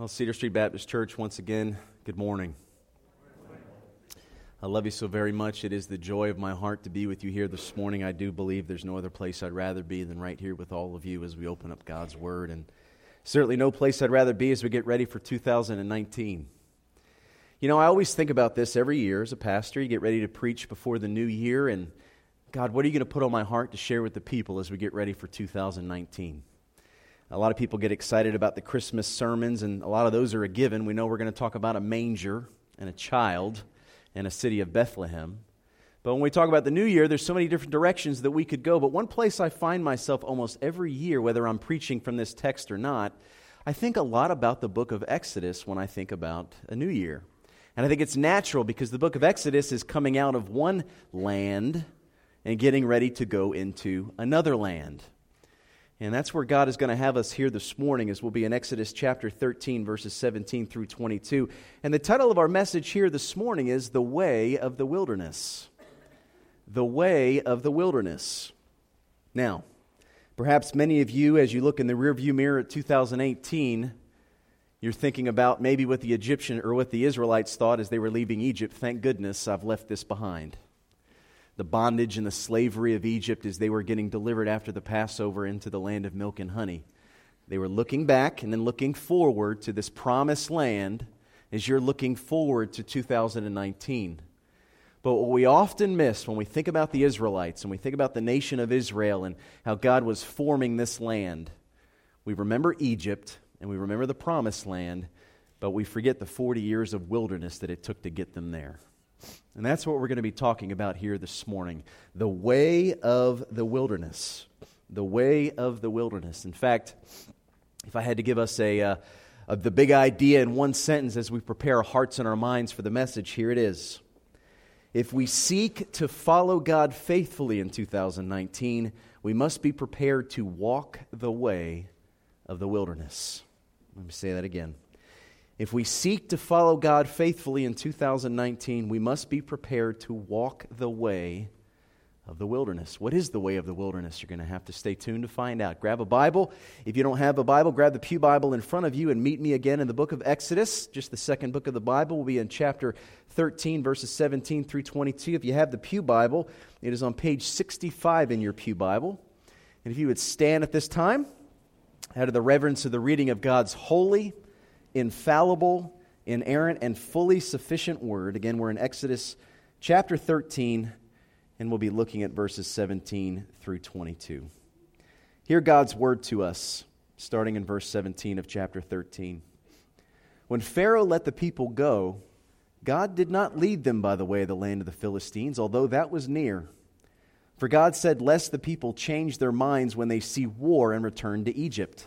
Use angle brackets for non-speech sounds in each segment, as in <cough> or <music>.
Well, Cedar Street Baptist Church, once again, good morning. I love you so very much. It is the joy of my heart to be with you here this morning. I do believe there's no other place I'd rather be than right here with all of you as we open up God's Word. And certainly no place I'd rather be as we get ready for 2019. You know, I always think about this every year as a pastor. You get ready to preach before the new year, and God, what are you going to put on my heart to share with the people as we get ready for 2019? A lot of people get excited about the Christmas sermons, and a lot of those are a given. We know we're going to talk about a manger and a child and a city of Bethlehem. But when we talk about the new year, there's so many different directions that we could go. But one place I find myself almost every year, whether I'm preaching from this text or not, I think a lot about the book of Exodus when I think about a new year. And I think it's natural because the book of Exodus is coming out of one land and getting ready to go into another land. And that's where God is going to have us here this morning, as we'll be in Exodus chapter 13, verses 17 through 22. And the title of our message here this morning is The Way of the Wilderness. The Way of the Wilderness. Now, perhaps many of you, as you look in the rearview mirror at 2018, you're thinking about maybe what the Egyptian or what the Israelites thought as they were leaving Egypt. Thank goodness I've left this behind the bondage and the slavery of Egypt as they were getting delivered after the Passover into the land of milk and honey. They were looking back and then looking forward to this promised land as you're looking forward to 2019. But what we often miss when we think about the Israelites and we think about the nation of Israel and how God was forming this land, we remember Egypt and we remember the promised land, but we forget the 40 years of wilderness that it took to get them there. And that's what we're going to be talking about here this morning the way of the wilderness. The way of the wilderness. In fact, if I had to give us a, uh, of the big idea in one sentence as we prepare our hearts and our minds for the message, here it is. If we seek to follow God faithfully in 2019, we must be prepared to walk the way of the wilderness. Let me say that again. If we seek to follow God faithfully in 2019, we must be prepared to walk the way of the wilderness. What is the way of the wilderness? You're going to have to stay tuned to find out. Grab a Bible. If you don't have a Bible, grab the Pew Bible in front of you and meet me again in the book of Exodus. Just the second book of the Bible will be in chapter 13, verses 17 through 22. If you have the Pew Bible, it is on page 65 in your Pew Bible. And if you would stand at this time, out of the reverence of the reading of God's holy, infallible, inerrant, and fully sufficient word. Again, we're in Exodus chapter 13, and we'll be looking at verses 17 through 22. Hear God's word to us, starting in verse 17 of chapter 13. When Pharaoh let the people go, God did not lead them by the way of the land of the Philistines, although that was near. For God said, Lest the people change their minds when they see war and return to Egypt.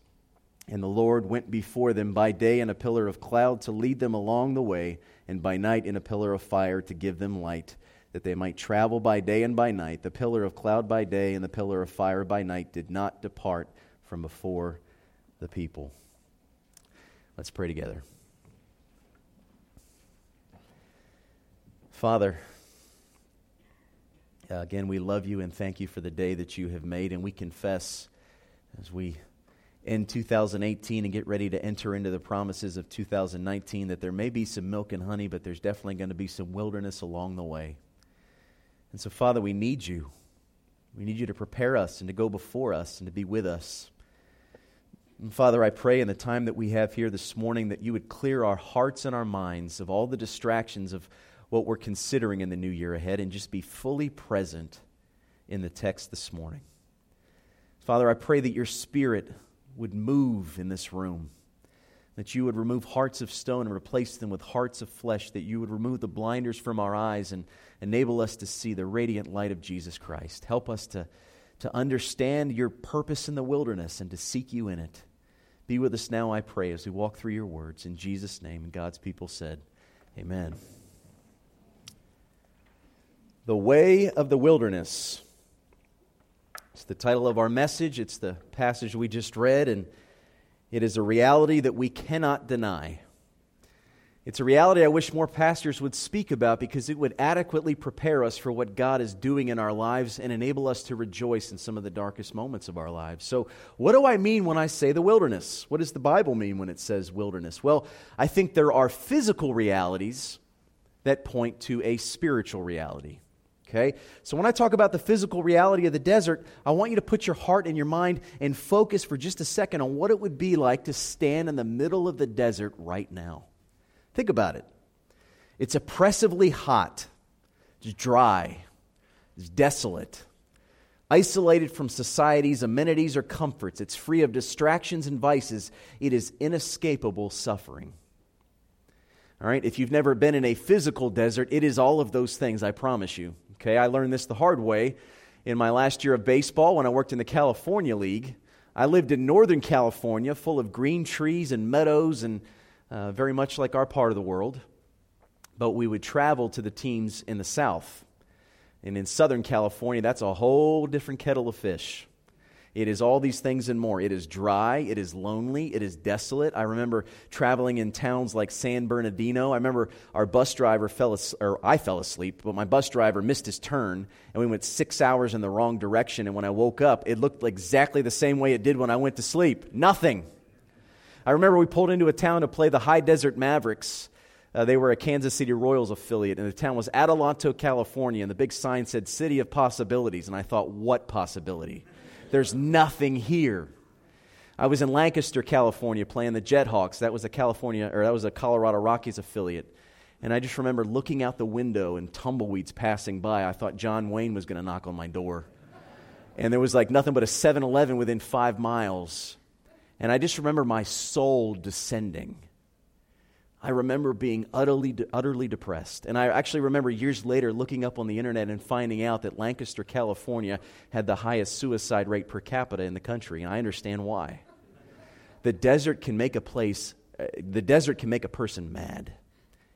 And the Lord went before them by day in a pillar of cloud to lead them along the way and by night in a pillar of fire to give them light, that they might travel by day and by night. The pillar of cloud by day and the pillar of fire by night did not depart from before the people. Let's pray together. Father, again, we love you and thank you for the day that you have made, and we confess as we in 2018 and get ready to enter into the promises of 2019 that there may be some milk and honey, but there's definitely going to be some wilderness along the way. And so, Father, we need you. We need you to prepare us and to go before us and to be with us. And Father, I pray in the time that we have here this morning that you would clear our hearts and our minds of all the distractions of what we're considering in the new year ahead and just be fully present in the text this morning. Father, I pray that your spirit would move in this room. That you would remove hearts of stone and replace them with hearts of flesh. That you would remove the blinders from our eyes and enable us to see the radiant light of Jesus Christ. Help us to, to understand your purpose in the wilderness and to seek you in it. Be with us now, I pray, as we walk through your words. In Jesus' name, and God's people said, Amen. The Way of the Wilderness. It's the title of our message. It's the passage we just read, and it is a reality that we cannot deny. It's a reality I wish more pastors would speak about because it would adequately prepare us for what God is doing in our lives and enable us to rejoice in some of the darkest moments of our lives. So, what do I mean when I say the wilderness? What does the Bible mean when it says wilderness? Well, I think there are physical realities that point to a spiritual reality. Okay? So when I talk about the physical reality of the desert, I want you to put your heart and your mind and focus for just a second on what it would be like to stand in the middle of the desert right now. Think about it. It's oppressively hot, it's dry, it's desolate, isolated from society's amenities or comforts. It's free of distractions and vices. It is inescapable suffering. All right, if you've never been in a physical desert, it is all of those things, I promise you. Okay, I learned this the hard way in my last year of baseball when I worked in the California League. I lived in Northern California, full of green trees and meadows, and uh, very much like our part of the world. But we would travel to the teams in the South. And in Southern California, that's a whole different kettle of fish. It is all these things and more. It is dry, it is lonely, it is desolate. I remember traveling in towns like San Bernardino. I remember our bus driver fell as, or I fell asleep, but my bus driver missed his turn and we went 6 hours in the wrong direction and when I woke up, it looked exactly the same way it did when I went to sleep. Nothing. I remember we pulled into a town to play the High Desert Mavericks. Uh, they were a Kansas City Royals affiliate, and the town was Adelanto, California, and the big sign said City of Possibilities. And I thought, what possibility? There's nothing here. I was in Lancaster, California, playing the Jethawks. That was a California, or that was a Colorado Rockies affiliate. And I just remember looking out the window and tumbleweeds passing by. I thought John Wayne was going to knock on my door. And there was like nothing but a 7 Eleven within five miles. And I just remember my soul descending. I remember being utterly, utterly depressed. And I actually remember years later looking up on the internet and finding out that Lancaster, California had the highest suicide rate per capita in the country. And I understand why. The desert can make a place, uh, the desert can make a person mad,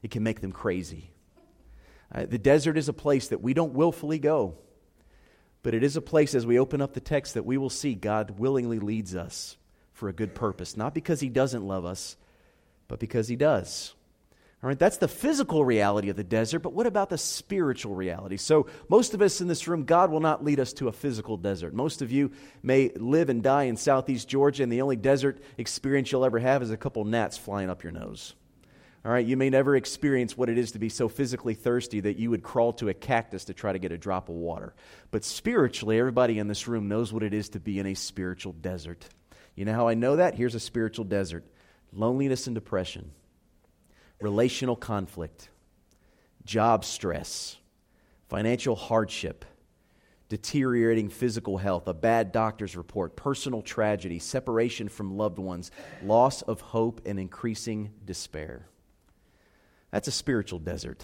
it can make them crazy. Uh, the desert is a place that we don't willfully go, but it is a place, as we open up the text, that we will see God willingly leads us for a good purpose. Not because He doesn't love us but because he does. All right, that's the physical reality of the desert, but what about the spiritual reality? So, most of us in this room, God will not lead us to a physical desert. Most of you may live and die in southeast Georgia, and the only desert experience you'll ever have is a couple gnats flying up your nose. All right, you may never experience what it is to be so physically thirsty that you would crawl to a cactus to try to get a drop of water. But spiritually, everybody in this room knows what it is to be in a spiritual desert. You know how I know that? Here's a spiritual desert loneliness and depression, relational conflict, job stress, financial hardship, deteriorating physical health, a bad doctor's report, personal tragedy, separation from loved ones, loss of hope, and increasing despair. That's a spiritual desert.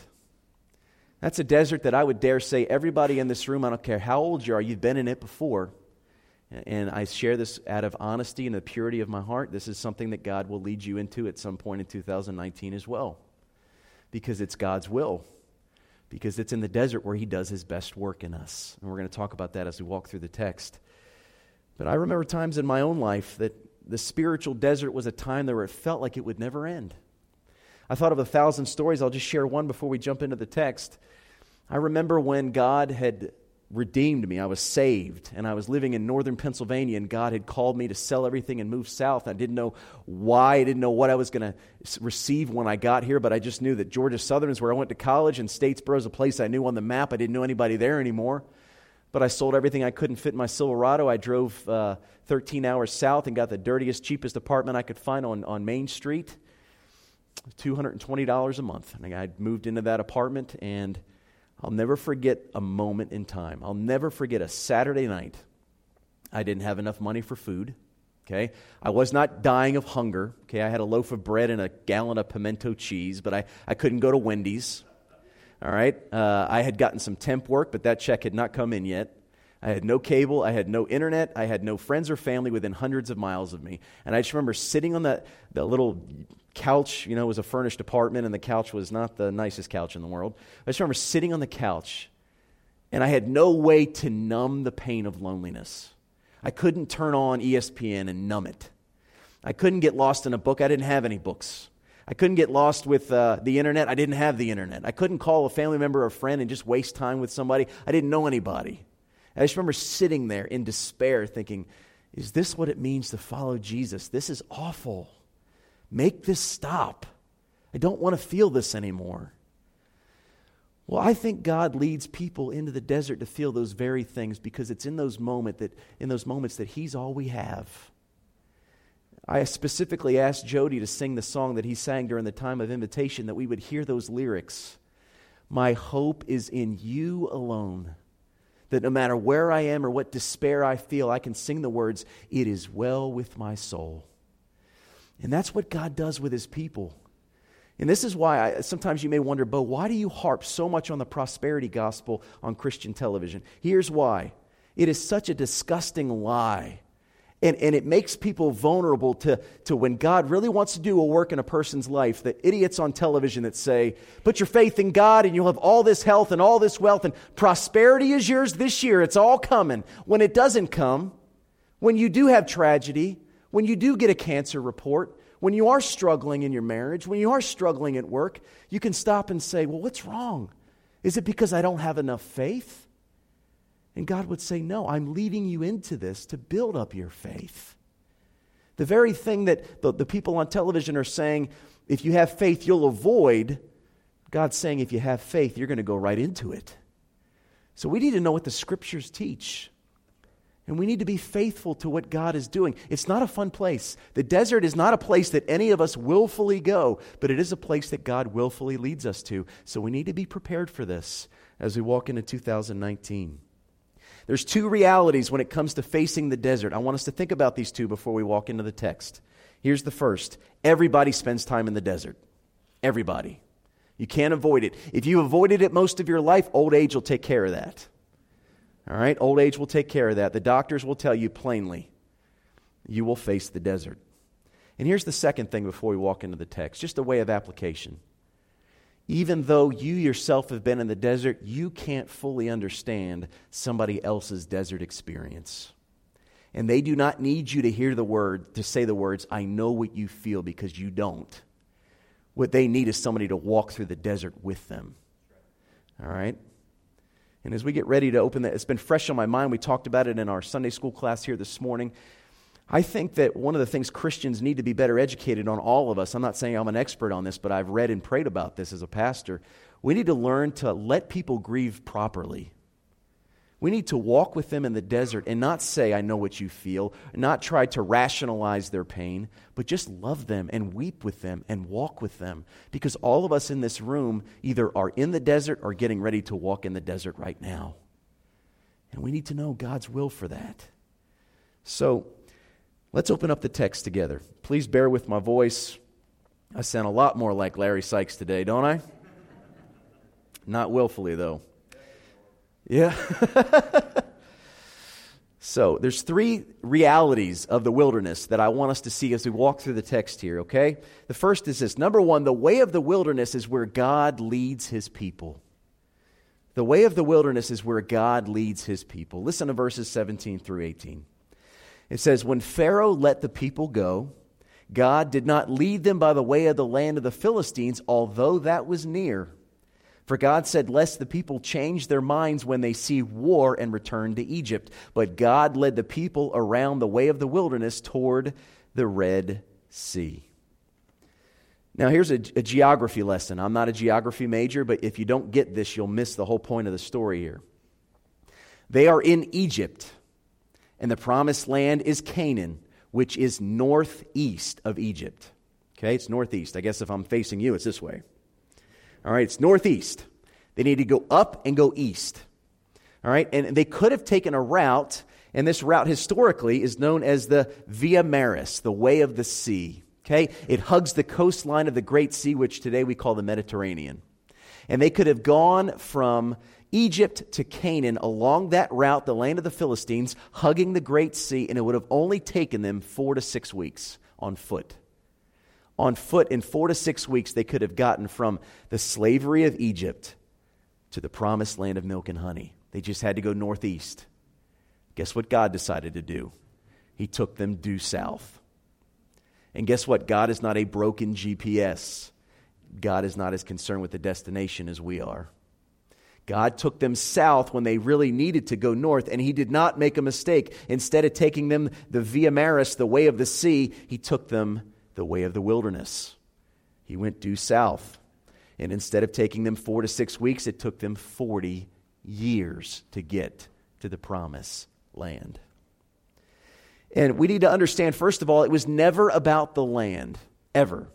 That's a desert that I would dare say everybody in this room, I don't care how old you are, you've been in it before. And I share this out of honesty and the purity of my heart. This is something that God will lead you into at some point in 2019 as well. Because it's God's will. Because it's in the desert where He does His best work in us. And we're going to talk about that as we walk through the text. But I remember times in my own life that the spiritual desert was a time where it felt like it would never end. I thought of a thousand stories. I'll just share one before we jump into the text. I remember when God had redeemed me. I was saved, and I was living in northern Pennsylvania, and God had called me to sell everything and move south. I didn't know why, I didn't know what I was going to receive when I got here, but I just knew that Georgia Southern is where I went to college, and Statesboro is a place I knew on the map. I didn't know anybody there anymore. But I sold everything I couldn't fit in my Silverado. I drove uh, 13 hours south and got the dirtiest, cheapest apartment I could find on, on Main Street. $220 a month. And I moved into that apartment and I'll never forget a moment in time. I'll never forget a Saturday night. I didn't have enough money for food. Okay. I was not dying of hunger. Okay. I had a loaf of bread and a gallon of pimento cheese, but I, I couldn't go to Wendy's. All right. Uh, I had gotten some temp work, but that check had not come in yet. I had no cable. I had no internet. I had no friends or family within hundreds of miles of me. And I just remember sitting on that, that little couch, you know, was a furnished apartment, and the couch was not the nicest couch in the world. I just remember sitting on the couch and I had no way to numb the pain of loneliness. I couldn't turn on ESPN and numb it. I couldn't get lost in a book. I didn't have any books. I couldn't get lost with uh, the internet. I didn't have the internet. I couldn't call a family member or friend and just waste time with somebody. I didn't know anybody. I just remember sitting there in despair thinking, is this what it means to follow Jesus? This is awful. Make this stop. I don't want to feel this anymore. Well, I think God leads people into the desert to feel those very things because it's in those moment that in those moments that he's all we have. I specifically asked Jody to sing the song that he sang during the time of invitation that we would hear those lyrics. My hope is in you alone. That no matter where I am or what despair I feel, I can sing the words, It is well with my soul. And that's what God does with his people. And this is why I, sometimes you may wonder, Bo, why do you harp so much on the prosperity gospel on Christian television? Here's why it is such a disgusting lie and, and it makes people vulnerable to, to when God really wants to do a work in a person's life. The idiots on television that say, put your faith in God and you'll have all this health and all this wealth and prosperity is yours this year. It's all coming. When it doesn't come, when you do have tragedy, when you do get a cancer report, when you are struggling in your marriage, when you are struggling at work, you can stop and say, well, what's wrong? Is it because I don't have enough faith? And God would say, No, I'm leading you into this to build up your faith. The very thing that the, the people on television are saying, if you have faith, you'll avoid, God's saying, if you have faith, you're going to go right into it. So we need to know what the scriptures teach. And we need to be faithful to what God is doing. It's not a fun place. The desert is not a place that any of us willfully go, but it is a place that God willfully leads us to. So we need to be prepared for this as we walk into 2019. There's two realities when it comes to facing the desert. I want us to think about these two before we walk into the text. Here's the first everybody spends time in the desert. Everybody. You can't avoid it. If you avoided it most of your life, old age will take care of that. All right? Old age will take care of that. The doctors will tell you plainly you will face the desert. And here's the second thing before we walk into the text just a way of application even though you yourself have been in the desert, you can't fully understand somebody else's desert experience. And they do not need you to hear the word, to say the words, I know what you feel, because you don't. What they need is somebody to walk through the desert with them. All right? And as we get ready to open that, it's been fresh on my mind. We talked about it in our Sunday school class here this morning. I think that one of the things Christians need to be better educated on, all of us, I'm not saying I'm an expert on this, but I've read and prayed about this as a pastor. We need to learn to let people grieve properly. We need to walk with them in the desert and not say, I know what you feel, not try to rationalize their pain, but just love them and weep with them and walk with them. Because all of us in this room either are in the desert or getting ready to walk in the desert right now. And we need to know God's will for that. So, Let's open up the text together. Please bear with my voice. I sound a lot more like Larry Sykes today, don't I? Not willfully, though. Yeah. <laughs> so, there's three realities of the wilderness that I want us to see as we walk through the text here, okay? The first is this number one, the way of the wilderness is where God leads his people. The way of the wilderness is where God leads his people. Listen to verses 17 through 18. It says, When Pharaoh let the people go, God did not lead them by the way of the land of the Philistines, although that was near. For God said, Lest the people change their minds when they see war and return to Egypt. But God led the people around the way of the wilderness toward the Red Sea. Now, here's a, a, geography lesson. I'm not a geography major, but if you don't get this, you'll miss the whole point of the story here. They are in Egypt and the promised land is Canaan, which is northeast of Egypt. Okay, it's northeast. I guess if I'm facing you, it's this way. All right, it's northeast. They need to go up and go east. All right, and they could have taken a route, and this route historically is known as the Via Maris, the way of the sea. Okay, it hugs the coastline of the Great Sea, which today we call the Mediterranean. And they could have gone from Egypt to Canaan along that route, the land of the Philistines, hugging the Great Sea, and it would have only taken them four to six weeks on foot. On foot, in four to six weeks, they could have gotten from the slavery of Egypt to the promised land of milk and honey. They just had to go northeast. Guess what God decided to do? He took them due south. And guess what? God is not a broken GPS. God is not as concerned with the destination as we are. God took them south when they really needed to go north, and He did not make a mistake. Instead of taking them the Via Maris, the way of the sea, He took them the way of the wilderness. He went due south. And instead of taking them four to six weeks, it took them 40 years to get to the promised land. And we need to understand, first of all, it was never about the land, ever.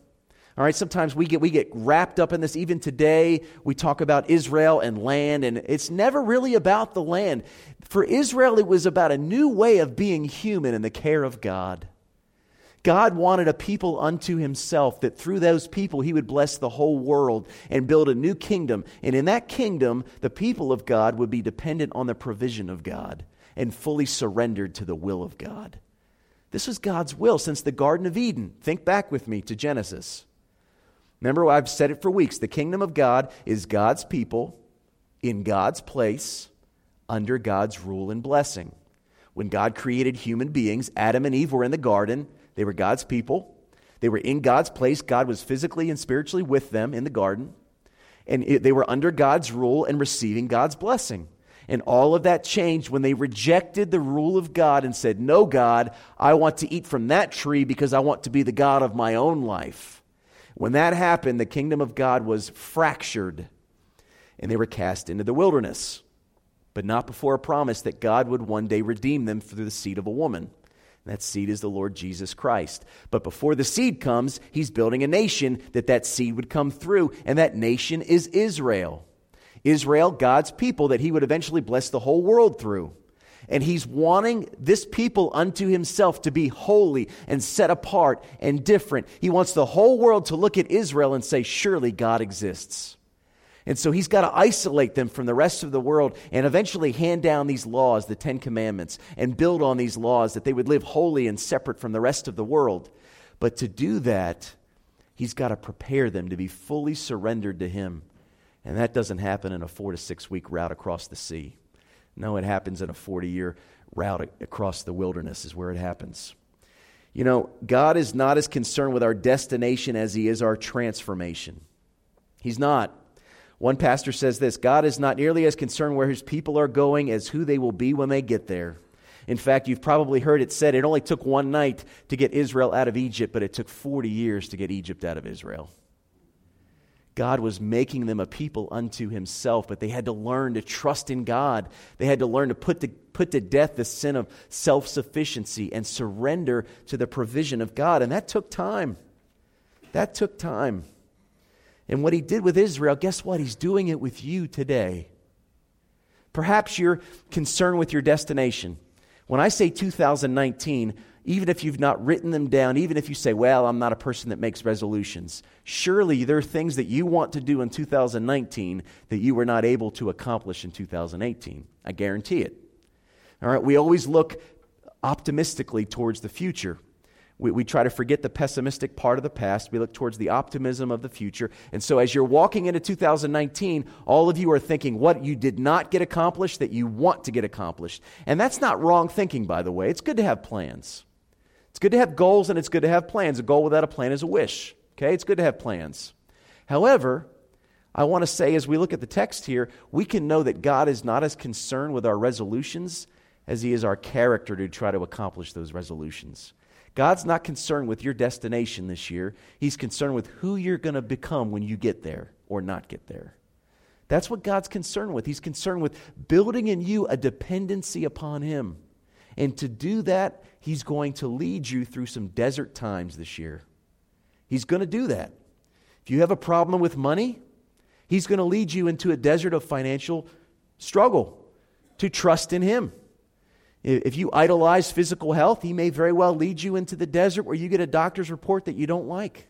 All right, sometimes we get, we get wrapped up in this. Even today, we talk about Israel and land, and it's never really about the land. For Israel, it was about a new way of being human in the care of God. God wanted a people unto himself, that through those people he would bless the whole world and build a new kingdom. And in that kingdom, the people of God would be dependent on the provision of God and fully surrendered to the will of God. This was God's will since the Garden of Eden. Think back with me to Genesis. Remember, I've said it for weeks. The kingdom of God is God's people in God's place under God's rule and blessing. When God created human beings, Adam and Eve were in the garden. They were God's people. They were in God's place. God was physically and spiritually with them in the garden. And it, they were under God's rule and receiving God's blessing. And all of that changed when they rejected the rule of God and said, No, God, I want to eat from that tree because I want to be the God of my own life. When that happened, the kingdom of God was fractured and they were cast into the wilderness, but not before a promise that God would one day redeem them through the seed of a woman. That seed is the Lord Jesus Christ. But before the seed comes, he's building a nation that that seed would come through, and that nation is Israel. Israel, God's people that he would eventually bless the whole world through. And he's wanting this people unto himself to be holy and set apart and different. He wants the whole world to look at Israel and say, Surely God exists. And so he's got to isolate them from the rest of the world and eventually hand down these laws, the Ten Commandments, and build on these laws that they would live holy and separate from the rest of the world. But to do that, he's got to prepare them to be fully surrendered to him. And that doesn't happen in a four to six week route across the sea. No, it happens in a 40 year route across the wilderness, is where it happens. You know, God is not as concerned with our destination as He is our transformation. He's not. One pastor says this God is not nearly as concerned where His people are going as who they will be when they get there. In fact, you've probably heard it said it only took one night to get Israel out of Egypt, but it took 40 years to get Egypt out of Israel. God was making them a people unto himself, but they had to learn to trust in God. They had to learn to put to, put to death the sin of self sufficiency and surrender to the provision of God. And that took time. That took time. And what he did with Israel, guess what? He's doing it with you today. Perhaps you're concerned with your destination. When I say 2019, even if you've not written them down, even if you say, well, I'm not a person that makes resolutions, surely there are things that you want to do in 2019 that you were not able to accomplish in 2018. I guarantee it. All right, we always look optimistically towards the future. We, we try to forget the pessimistic part of the past. We look towards the optimism of the future. And so, as you're walking into 2019, all of you are thinking what you did not get accomplished that you want to get accomplished. And that's not wrong thinking, by the way. It's good to have plans. It's good to have goals and it's good to have plans. A goal without a plan is a wish. Okay? It's good to have plans. However, I want to say as we look at the text here, we can know that God is not as concerned with our resolutions as he is our character to try to accomplish those resolutions. God's not concerned with your destination this year. He's concerned with who you're going to become when you get there or not get there. That's what God's concerned with. He's concerned with building in you a dependency upon Him. And to do that, He's going to lead you through some desert times this year. He's going to do that. If you have a problem with money, He's going to lead you into a desert of financial struggle to trust in Him. If you idolize physical health, He may very well lead you into the desert where you get a doctor's report that you don't like.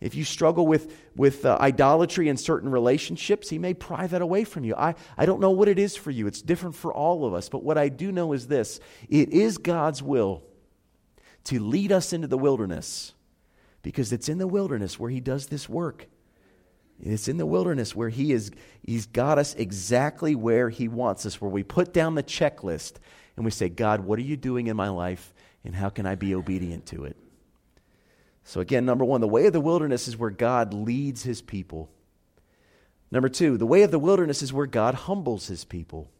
If you struggle with, with uh, idolatry in certain relationships, He may pry that away from you. I, I don't know what it is for you. It's different for all of us. But what I do know is this it is God's will to lead us into the wilderness because it's in the wilderness where He does this work. It's in the wilderness where he is, He's got us exactly where He wants us, where we put down the checklist and we say, God, what are you doing in my life and how can I be obedient to it? So, again, number one, the way of the wilderness is where God leads His people. Number two, the way of the wilderness is where God humbles His people.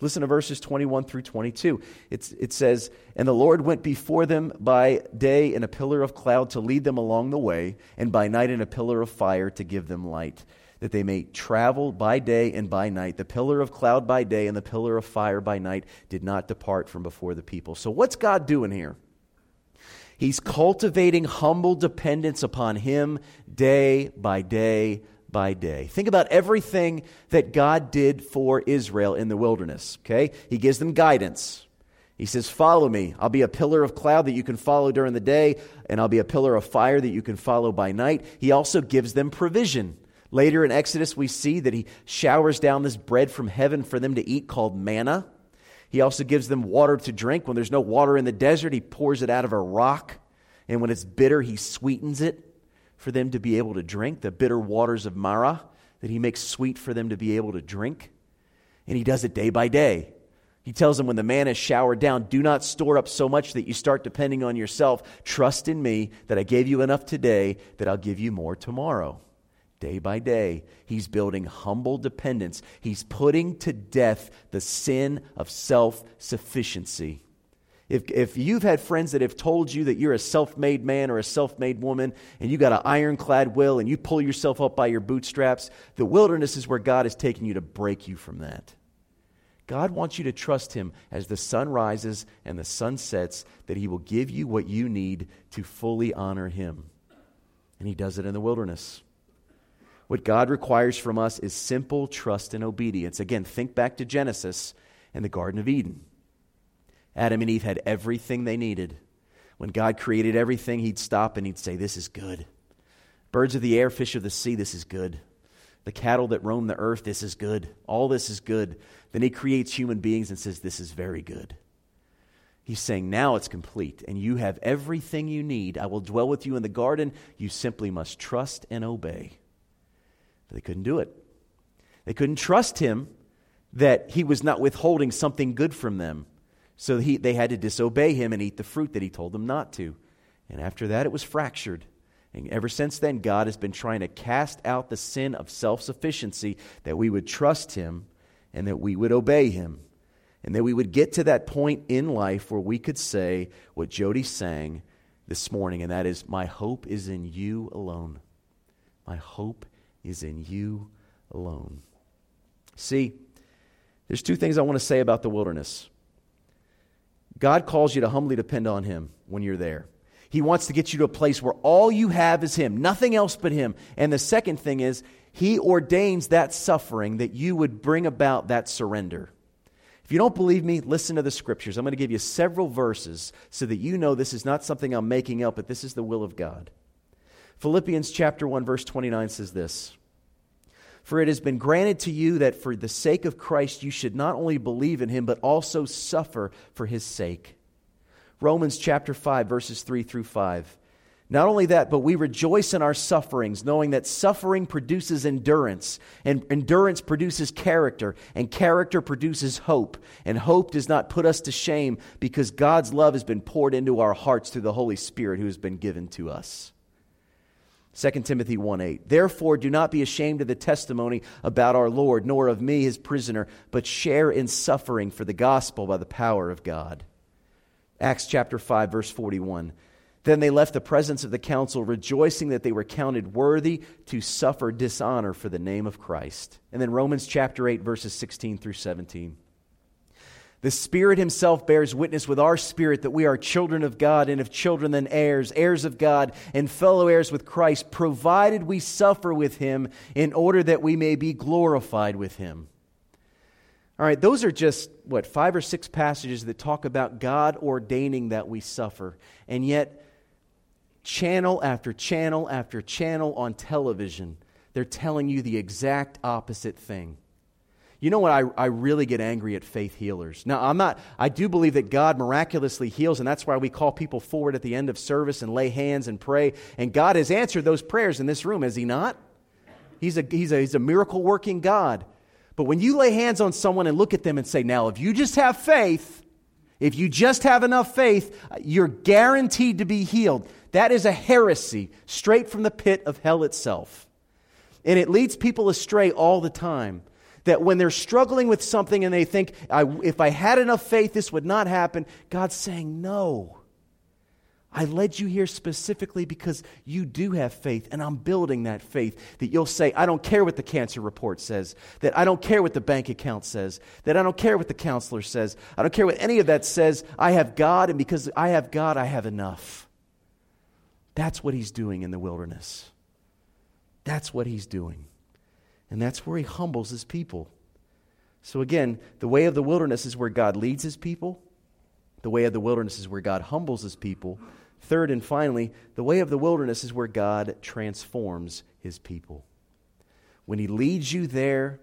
Listen to verses 21 through 22. It's, it says, And the Lord went before them by day in a pillar of cloud to lead them along the way, and by night in a pillar of fire to give them light, that they may travel by day and by night. The pillar of cloud by day and the pillar of fire by night did not depart from before the people. So, what's God doing here? He's cultivating humble dependence upon Him day by day by day. Think about everything that God did for Israel in the wilderness, okay? He gives them guidance. He says, Follow me. I'll be a pillar of cloud that you can follow during the day, and I'll be a pillar of fire that you can follow by night. He also gives them provision. Later in Exodus, we see that he showers down this bread from heaven for them to eat called manna. He also gives them water to drink. When there's no water in the desert, he pours it out of a rock. And when it's bitter, he sweetens it for them to be able to drink, the bitter waters of Marah that he makes sweet for them to be able to drink. And he does it day by day. He tells them when the man is showered down, do not store up so much that you start depending on yourself. Trust in me that I gave you enough today that I'll give you more tomorrow. Day by day, he's building humble dependence. He's putting to death the sin of self sufficiency. If, if you've had friends that have told you that you're a self made man or a self made woman and you got an ironclad will and you pull yourself up by your bootstraps, the wilderness is where God is taking you to break you from that. God wants you to trust Him as the sun rises and the sun sets, that He will give you what you need to fully honor Him. And He does it in the wilderness. What God requires from us is simple trust and obedience. Again, think back to Genesis and the Garden of Eden. Adam and Eve had everything they needed. When God created everything, He'd stop and He'd say, This is good. Birds of the air, fish of the sea, this is good. The cattle that roam the earth, this is good. All this is good. Then He creates human beings and says, This is very good. He's saying, Now it's complete, and you have everything you need. I will dwell with you in the garden. You simply must trust and obey. But they couldn't do it. They couldn't trust Him that He was not withholding something good from them. So he, they had to disobey him and eat the fruit that he told them not to. And after that, it was fractured. And ever since then, God has been trying to cast out the sin of self sufficiency that we would trust him and that we would obey him. And that we would get to that point in life where we could say what Jody sang this morning, and that is, My hope is in you alone. My hope is in you alone. See, there's two things I want to say about the wilderness. God calls you to humbly depend on Him when you're there. He wants to get you to a place where all you have is Him, nothing else but Him. And the second thing is, He ordains that suffering that you would bring about that surrender. If you don't believe me, listen to the scriptures. I'm going to give you several verses so that you know this is not something I'm making up, but this is the will of God. Philippians chapter 1 verse 29 says this: for it has been granted to you that for the sake of Christ you should not only believe in him, but also suffer for his sake. Romans chapter 5, verses 3 through 5. Not only that, but we rejoice in our sufferings, knowing that suffering produces endurance, and endurance produces character, and character produces hope. And hope does not put us to shame because God's love has been poured into our hearts through the Holy Spirit who has been given to us. 2 Timothy 1 8. Therefore, do not be ashamed of the testimony about our Lord, nor of me, his prisoner, but share in suffering for the gospel by the power of God. Acts chapter 5, verse 41. Then they left the presence of the council, rejoicing that they were counted worthy to suffer dishonor for the name of Christ. And then Romans chapter 8, verses 16 through 17. The Spirit Himself bears witness with our spirit that we are children of God, and if children, then heirs, heirs of God, and fellow heirs with Christ, provided we suffer with Him in order that we may be glorified with Him. All right, those are just, what, five or six passages that talk about God ordaining that we suffer. And yet, channel after channel after channel on television, they're telling you the exact opposite thing. You know what? I, I really get angry at faith healers. Now, I'm not, I do believe that God miraculously heals, and that's why we call people forward at the end of service and lay hands and pray. And God has answered those prayers in this room, has He not? He's a, he's a, he's a miracle working God. But when you lay hands on someone and look at them and say, now, if you just have faith, if you just have enough faith, you're guaranteed to be healed. That is a heresy straight from the pit of hell itself. And it leads people astray all the time. That when they're struggling with something and they think, I, if I had enough faith, this would not happen, God's saying, no. I led you here specifically because you do have faith, and I'm building that faith. That you'll say, I don't care what the cancer report says, that I don't care what the bank account says, that I don't care what the counselor says, I don't care what any of that says. I have God, and because I have God, I have enough. That's what he's doing in the wilderness. That's what he's doing. And that's where he humbles his people. So, again, the way of the wilderness is where God leads his people. The way of the wilderness is where God humbles his people. Third and finally, the way of the wilderness is where God transforms his people. When he leads you there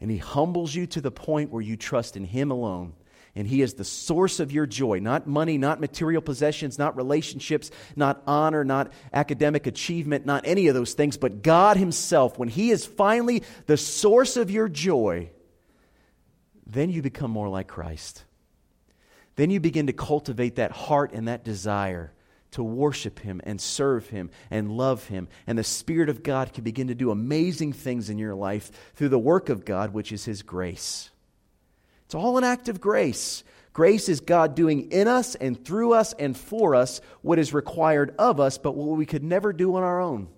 and he humbles you to the point where you trust in him alone, and he is the source of your joy, not money, not material possessions, not relationships, not honor, not academic achievement, not any of those things, but God himself. When he is finally the source of your joy, then you become more like Christ. Then you begin to cultivate that heart and that desire to worship Him and serve Him and love Him. And the Spirit of God can begin to do amazing things in your life through the work of God, which is His grace. It's all an act of grace. Grace is God doing in us and through us and for us what is required of us, but what we could never do on our own.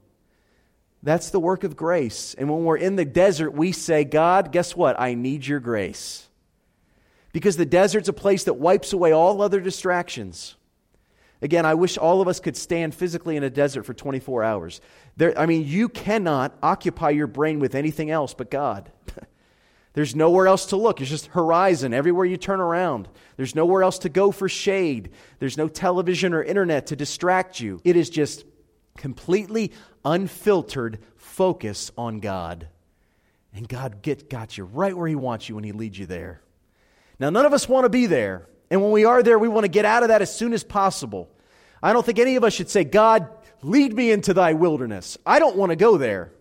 That's the work of grace. And when we're in the desert, we say, God, guess what? I need your grace. Because the desert's a place that wipes away all other distractions. Again, I wish all of us could stand physically in a desert for 24 hours. There, I mean, you cannot occupy your brain with anything else but God. There's nowhere else to look. It's just horizon everywhere you turn around. There's nowhere else to go for shade. There's no television or internet to distract you. It is just completely unfiltered focus on God. And God get, got you right where He wants you when He leads you there. Now, none of us want to be there. And when we are there, we want to get out of that as soon as possible. I don't think any of us should say, God, lead me into thy wilderness. I don't want to go there.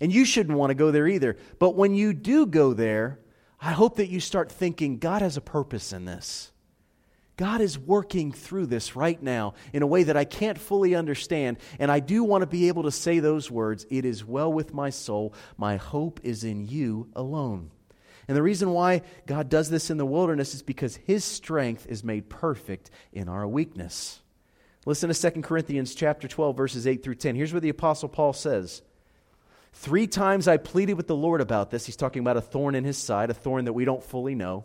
And you shouldn't want to go there either. But when you do go there, I hope that you start thinking, God has a purpose in this. God is working through this right now in a way that I can't fully understand. And I do want to be able to say those words It is well with my soul. My hope is in you alone. And the reason why God does this in the wilderness is because his strength is made perfect in our weakness. Listen to 2 Corinthians chapter 12 verses 8 through 10. Here's what the apostle Paul says. Three times I pleaded with the Lord about this. He's talking about a thorn in his side, a thorn that we don't fully know.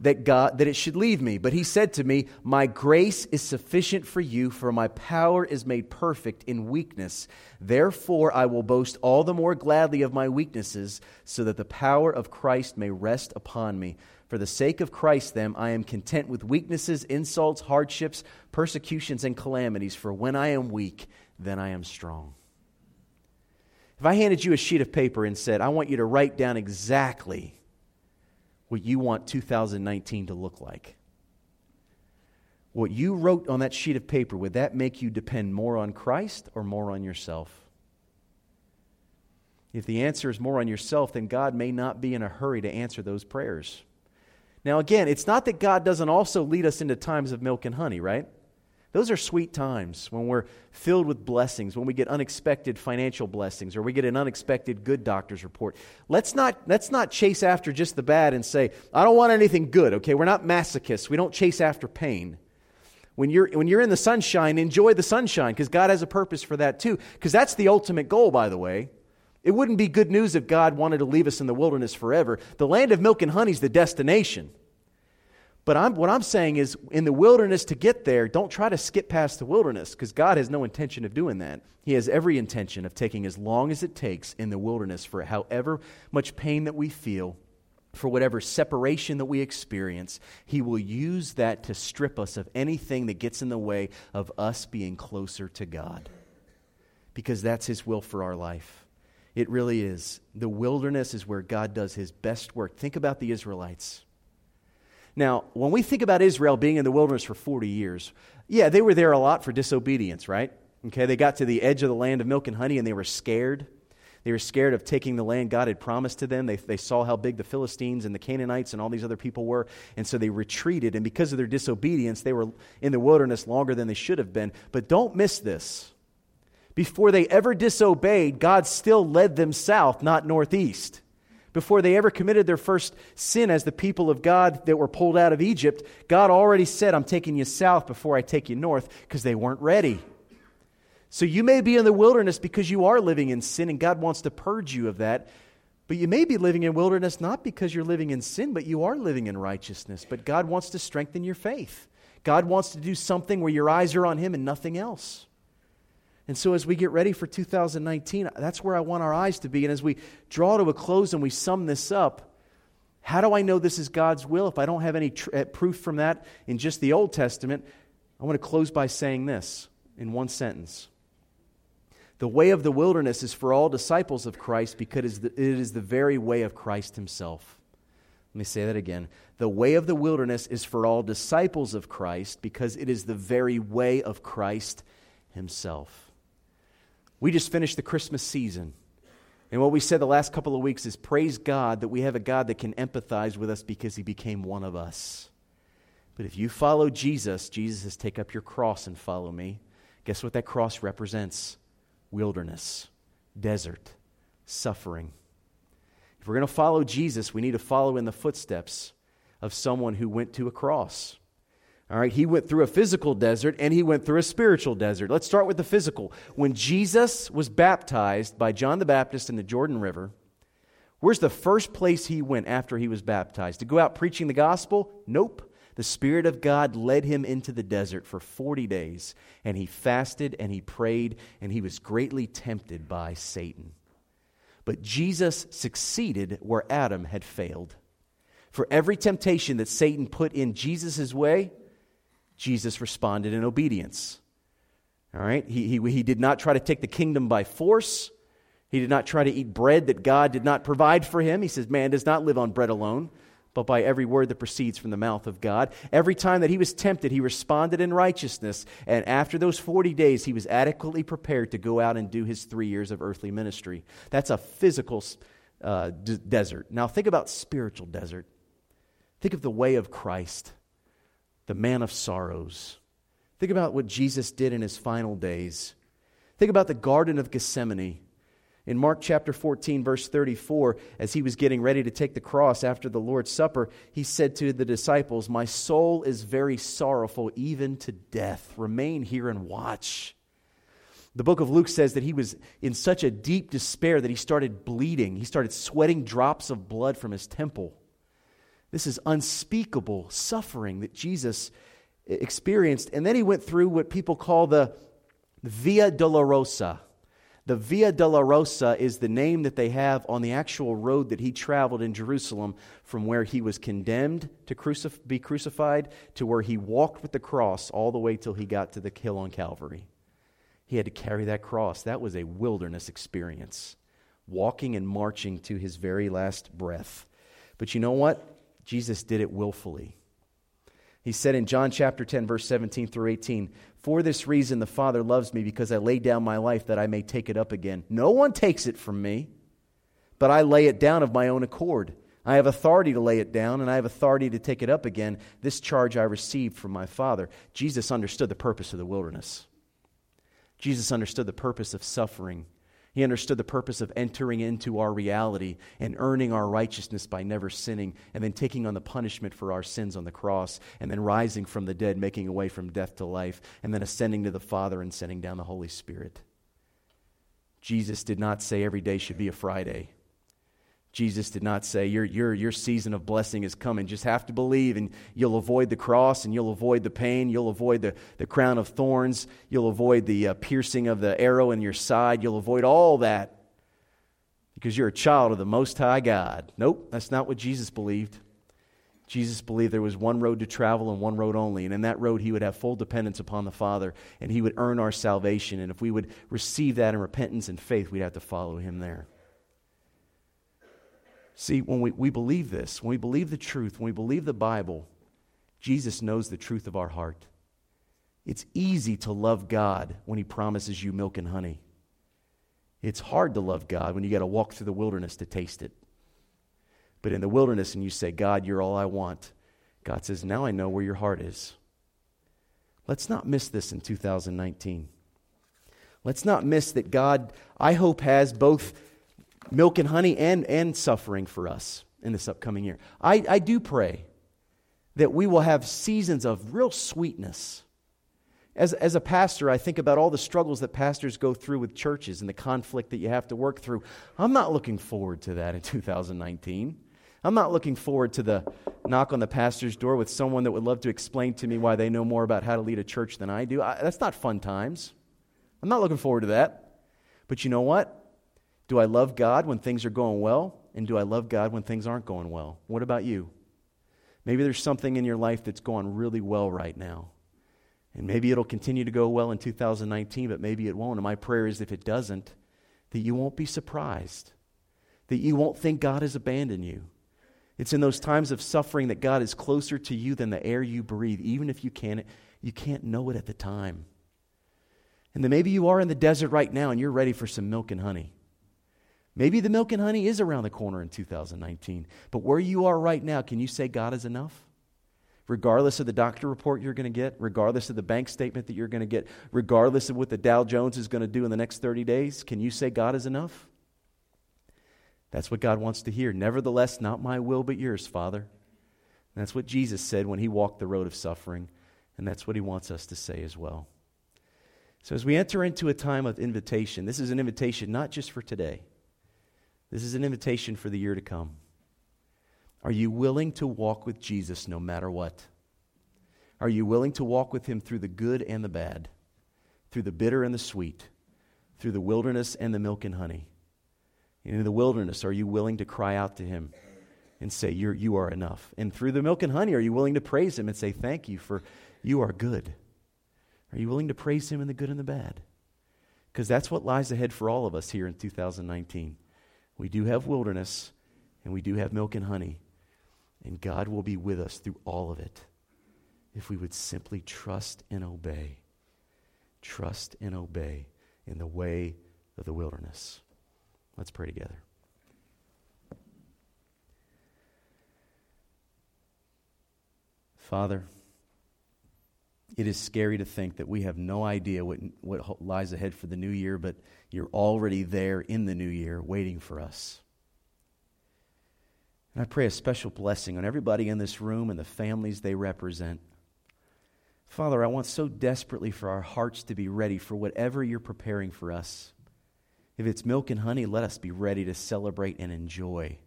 That God that it should leave me, but he said to me, "My grace is sufficient for you, for my power is made perfect in weakness. Therefore I will boast all the more gladly of my weaknesses, so that the power of Christ may rest upon me." For the sake of Christ, then, I am content with weaknesses, insults, hardships, persecutions, and calamities. For when I am weak, then I am strong. If I handed you a sheet of paper and said, I want you to write down exactly what you want 2019 to look like, what you wrote on that sheet of paper, would that make you depend more on Christ or more on yourself? If the answer is more on yourself, then God may not be in a hurry to answer those prayers. Now, again, it's not that God doesn't also lead us into times of milk and honey, right? Those are sweet times when we're filled with blessings, when we get unexpected financial blessings, or we get an unexpected good doctor's report. Let's not, let's not chase after just the bad and say, I don't want anything good, okay? We're not masochists. We don't chase after pain. When you're, when you're in the sunshine, enjoy the sunshine because God has a purpose for that too. Because that's the ultimate goal, by the way. It wouldn't be good news if God wanted to leave us in the wilderness forever. The land of milk and honey is the destination. But I'm, what I'm saying is, in the wilderness to get there, don't try to skip past the wilderness because God has no intention of doing that. He has every intention of taking as long as it takes in the wilderness for however much pain that we feel, for whatever separation that we experience. He will use that to strip us of anything that gets in the way of us being closer to God because that's His will for our life. It really is. The wilderness is where God does his best work. Think about the Israelites. Now, when we think about Israel being in the wilderness for 40 years, yeah, they were there a lot for disobedience, right? Okay, they got to the edge of the land of milk and honey and they were scared. They were scared of taking the land God had promised to them. They, they saw how big the Philistines and the Canaanites and all these other people were, and so they retreated. And because of their disobedience, they were in the wilderness longer than they should have been. But don't miss this. Before they ever disobeyed, God still led them south, not northeast. Before they ever committed their first sin as the people of God that were pulled out of Egypt, God already said, I'm taking you south before I take you north because they weren't ready. So you may be in the wilderness because you are living in sin and God wants to purge you of that. But you may be living in wilderness not because you're living in sin, but you are living in righteousness. But God wants to strengthen your faith. God wants to do something where your eyes are on Him and nothing else. And so, as we get ready for 2019, that's where I want our eyes to be. And as we draw to a close and we sum this up, how do I know this is God's will if I don't have any tr- uh, proof from that in just the Old Testament? I want to close by saying this in one sentence The way of the wilderness is for all disciples of Christ because it is the very way of Christ Himself. Let me say that again. The way of the wilderness is for all disciples of Christ because it is the very way of Christ Himself. We just finished the Christmas season. And what we said the last couple of weeks is praise God that we have a God that can empathize with us because he became one of us. But if you follow Jesus, Jesus says, Take up your cross and follow me. Guess what that cross represents? Wilderness, desert, suffering. If we're going to follow Jesus, we need to follow in the footsteps of someone who went to a cross. All right, he went through a physical desert and he went through a spiritual desert. Let's start with the physical. When Jesus was baptized by John the Baptist in the Jordan River, where's the first place he went after he was baptized? To go out preaching the gospel? Nope. The Spirit of God led him into the desert for 40 days, and he fasted and he prayed, and he was greatly tempted by Satan. But Jesus succeeded where Adam had failed. For every temptation that Satan put in Jesus' way, Jesus responded in obedience. All right? He, he, he did not try to take the kingdom by force. He did not try to eat bread that God did not provide for him. He says, Man does not live on bread alone, but by every word that proceeds from the mouth of God. Every time that he was tempted, he responded in righteousness. And after those 40 days, he was adequately prepared to go out and do his three years of earthly ministry. That's a physical uh, d- desert. Now, think about spiritual desert. Think of the way of Christ the man of sorrows. Think about what Jesus did in his final days. Think about the Garden of Gethsemane. In Mark chapter 14, verse 34, as he was getting ready to take the cross after the Lord's Supper, he said to the disciples, My soul is very sorrowful, even to death. Remain here and watch. The book of Luke says that he was in such a deep despair that he started bleeding. He started sweating drops of blood from his temple. This is unspeakable suffering that Jesus experienced. And then he went through what people call the Via Dolorosa. The Via Dolorosa is the name that they have on the actual road that he traveled in Jerusalem from where he was condemned to crucif- be crucified to where he walked with the cross all the way till he got to the hill on Calvary. He had to carry that cross. That was a wilderness experience, walking and marching to his very last breath. But you know what? Jesus did it willfully. He said in John chapter 10, verse 17 through 18, For this reason the Father loves me, because I lay down my life that I may take it up again. No one takes it from me, but I lay it down of my own accord. I have authority to lay it down, and I have authority to take it up again. This charge I received from my Father. Jesus understood the purpose of the wilderness. Jesus understood the purpose of suffering he understood the purpose of entering into our reality and earning our righteousness by never sinning, and then taking on the punishment for our sins on the cross, and then rising from the dead, making a way from death to life, and then ascending to the Father and sending down the Holy Spirit. Jesus did not say every day should be a Friday. Jesus did not say, your, your, your season of blessing is coming. Just have to believe, and you'll avoid the cross, and you'll avoid the pain, you'll avoid the, the crown of thorns, you'll avoid the uh, piercing of the arrow in your side, you'll avoid all that because you're a child of the Most High God. Nope, that's not what Jesus believed. Jesus believed there was one road to travel and one road only. And in that road, he would have full dependence upon the Father, and he would earn our salvation. And if we would receive that in repentance and faith, we'd have to follow him there. See, when we, we believe this, when we believe the truth, when we believe the Bible, Jesus knows the truth of our heart. It's easy to love God when He promises you milk and honey. It's hard to love God when you got to walk through the wilderness to taste it. But in the wilderness, and you say, God, you're all I want, God says, Now I know where your heart is. Let's not miss this in 2019. Let's not miss that God, I hope, has both milk and honey and, and suffering for us in this upcoming year. I, I do pray that we will have seasons of real sweetness. As, as a pastor, I think about all the struggles that pastors go through with churches and the conflict that you have to work through. I'm not looking forward to that in <laughs> 2019. I'm not looking forward to the knock on the pastor's door with someone that would love to explain to me why they know more about how to lead a church than I do. I, that's not fun times. I'm not looking forward to that. But you know what? Do I love God when things are going well? And do I love God when things aren't going well? What about you? Maybe there's something in your life that's going really well right now. And maybe it'll continue to go well in 2019, but maybe it won't. And my prayer is if it doesn't, that you won't be surprised, that you won't think God has abandoned you, it's in those times of suffering that God is closer to you than the air you breathe, even if you can't, you can't know it at the time. And then maybe you are in the desert right now and you're ready for some milk and honey. Maybe the milk and honey is around the corner in 2019. But where you are right now, can you say God is enough? Regardless of the doctor report you're going to get, regardless of the bank statement that you're going to get, regardless of what the Dow Jones is going to do in the next 30 days, can you say God is enough? That's what God wants to hear. Nevertheless, not my will, but yours, Father. And that's what Jesus said when he walked the road of suffering. And that's what he wants us to say as well. So, as we enter into a time of invitation, this is an invitation not just for today, this is an invitation for the year to come. Are you willing to walk with Jesus no matter what? Are you willing to walk with him through the good and the bad, through the bitter and the sweet, through the wilderness and the milk and honey? in the wilderness, are you willing to cry out to him and say, You're, You are enough? And through the milk and honey, are you willing to praise him and say, Thank you for you are good? Are you willing to praise him in the good and the bad? Because that's what lies ahead for all of us here in 2019. We do have wilderness and we do have milk and honey, and God will be with us through all of it if we would simply trust and obey. Trust and obey in the way of the wilderness. Let's pray together. Father, it is scary to think that we have no idea what, what lies ahead for the new year, but you're already there in the new year waiting for us. And I pray a special blessing on everybody in this room and the families they represent. Father, I want so desperately for our hearts to be ready for whatever you're preparing for us. If it's milk and honey, let us be ready to celebrate and enjoy.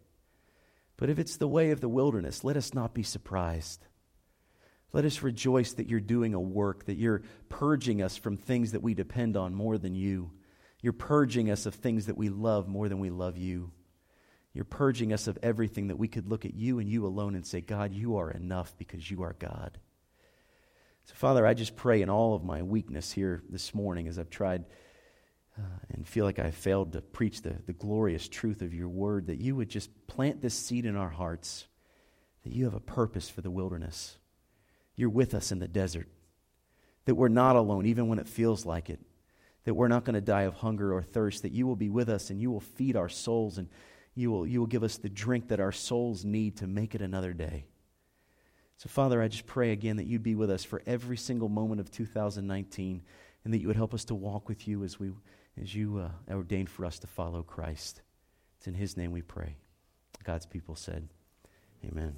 But if it's the way of the wilderness, let us not be surprised. Let us rejoice that you're doing a work, that you're purging us from things that we depend on more than you. You're purging us of things that we love more than we love you. You're purging us of everything that we could look at you and you alone and say, God, you are enough because you are God. So, Father, I just pray in all of my weakness here this morning as I've tried uh, and feel like I've failed to preach the, the glorious truth of your word, that you would just plant this seed in our hearts, that you have a purpose for the wilderness. You're with us in the desert, that we're not alone, even when it feels like it, that we're not going to die of hunger or thirst, that you will be with us and you will feed our souls and you will, you will give us the drink that our souls need to make it another day. So, Father, I just pray again that you'd be with us for every single moment of 2019 and that you would help us to walk with you as we as you uh, ordained for us to follow Christ. It's in His name we pray. God's people said, Amen.